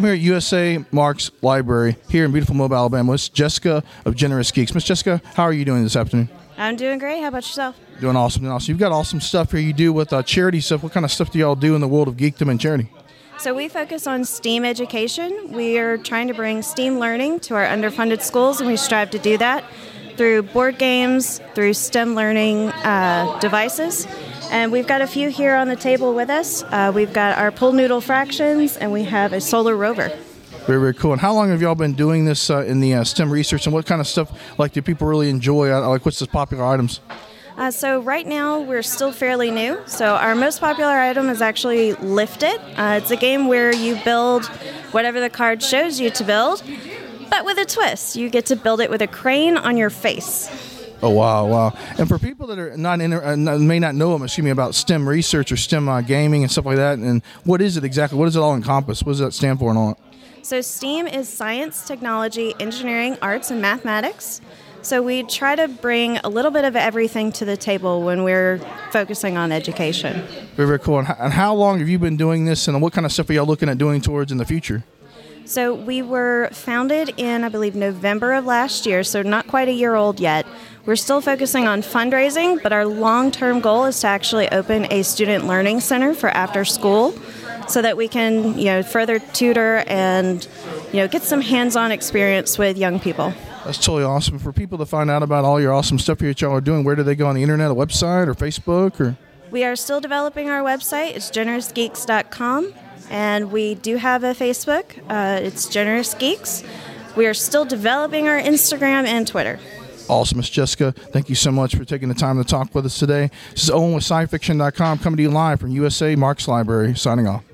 I'm here at USA Marx Library here in beautiful Mobile, Alabama. It's Jessica of Generous Geeks. Miss Jessica, how are you doing this afternoon? I'm doing great. How about yourself? Doing awesome, awesome. You've got awesome stuff here. You do with uh, charity stuff. What kind of stuff do y'all do in the world of geekdom and charity? So we focus on STEAM education. We are trying to bring STEAM learning to our underfunded schools, and we strive to do that through board games, through STEM learning uh, devices. And we've got a few here on the table with us. Uh, we've got our pool noodle fractions, and we have a solar rover. Very, very cool. And how long have y'all been doing this uh, in the uh, STEM research, and what kind of stuff like do people really enjoy? Uh, like, what's the popular items? Uh, so right now we're still fairly new. So our most popular item is actually Lift It. Uh, it's a game where you build whatever the card shows you to build, but with a twist. You get to build it with a crane on your face. Oh wow, wow! And for people that are not in, uh, may not know, I'm assuming about STEM research or STEM uh, gaming and stuff like that. And what is it exactly? What does it all encompass? What does that stand for and all? So STEAM is science, technology, engineering, arts, and mathematics. So we try to bring a little bit of everything to the table when we're focusing on education. Very, very cool. And how long have you been doing this, and what kind of stuff are y'all looking at doing towards in the future? So we were founded in, I believe, November of last year, so not quite a year old yet. We're still focusing on fundraising, but our long term goal is to actually open a student learning center for after school so that we can, you know, further tutor and, you know, get some hands on experience with young people. That's totally awesome. For people to find out about all your awesome stuff here that y'all are doing, where do they go on the internet, a website or Facebook or? We are still developing our website. It's generousgeeks.com. And we do have a Facebook. Uh, it's Generous Geeks. We are still developing our Instagram and Twitter. Awesome, Miss Jessica. Thank you so much for taking the time to talk with us today. This is Owen with SciFiction.com coming to you live from USA Marx Library. Signing off.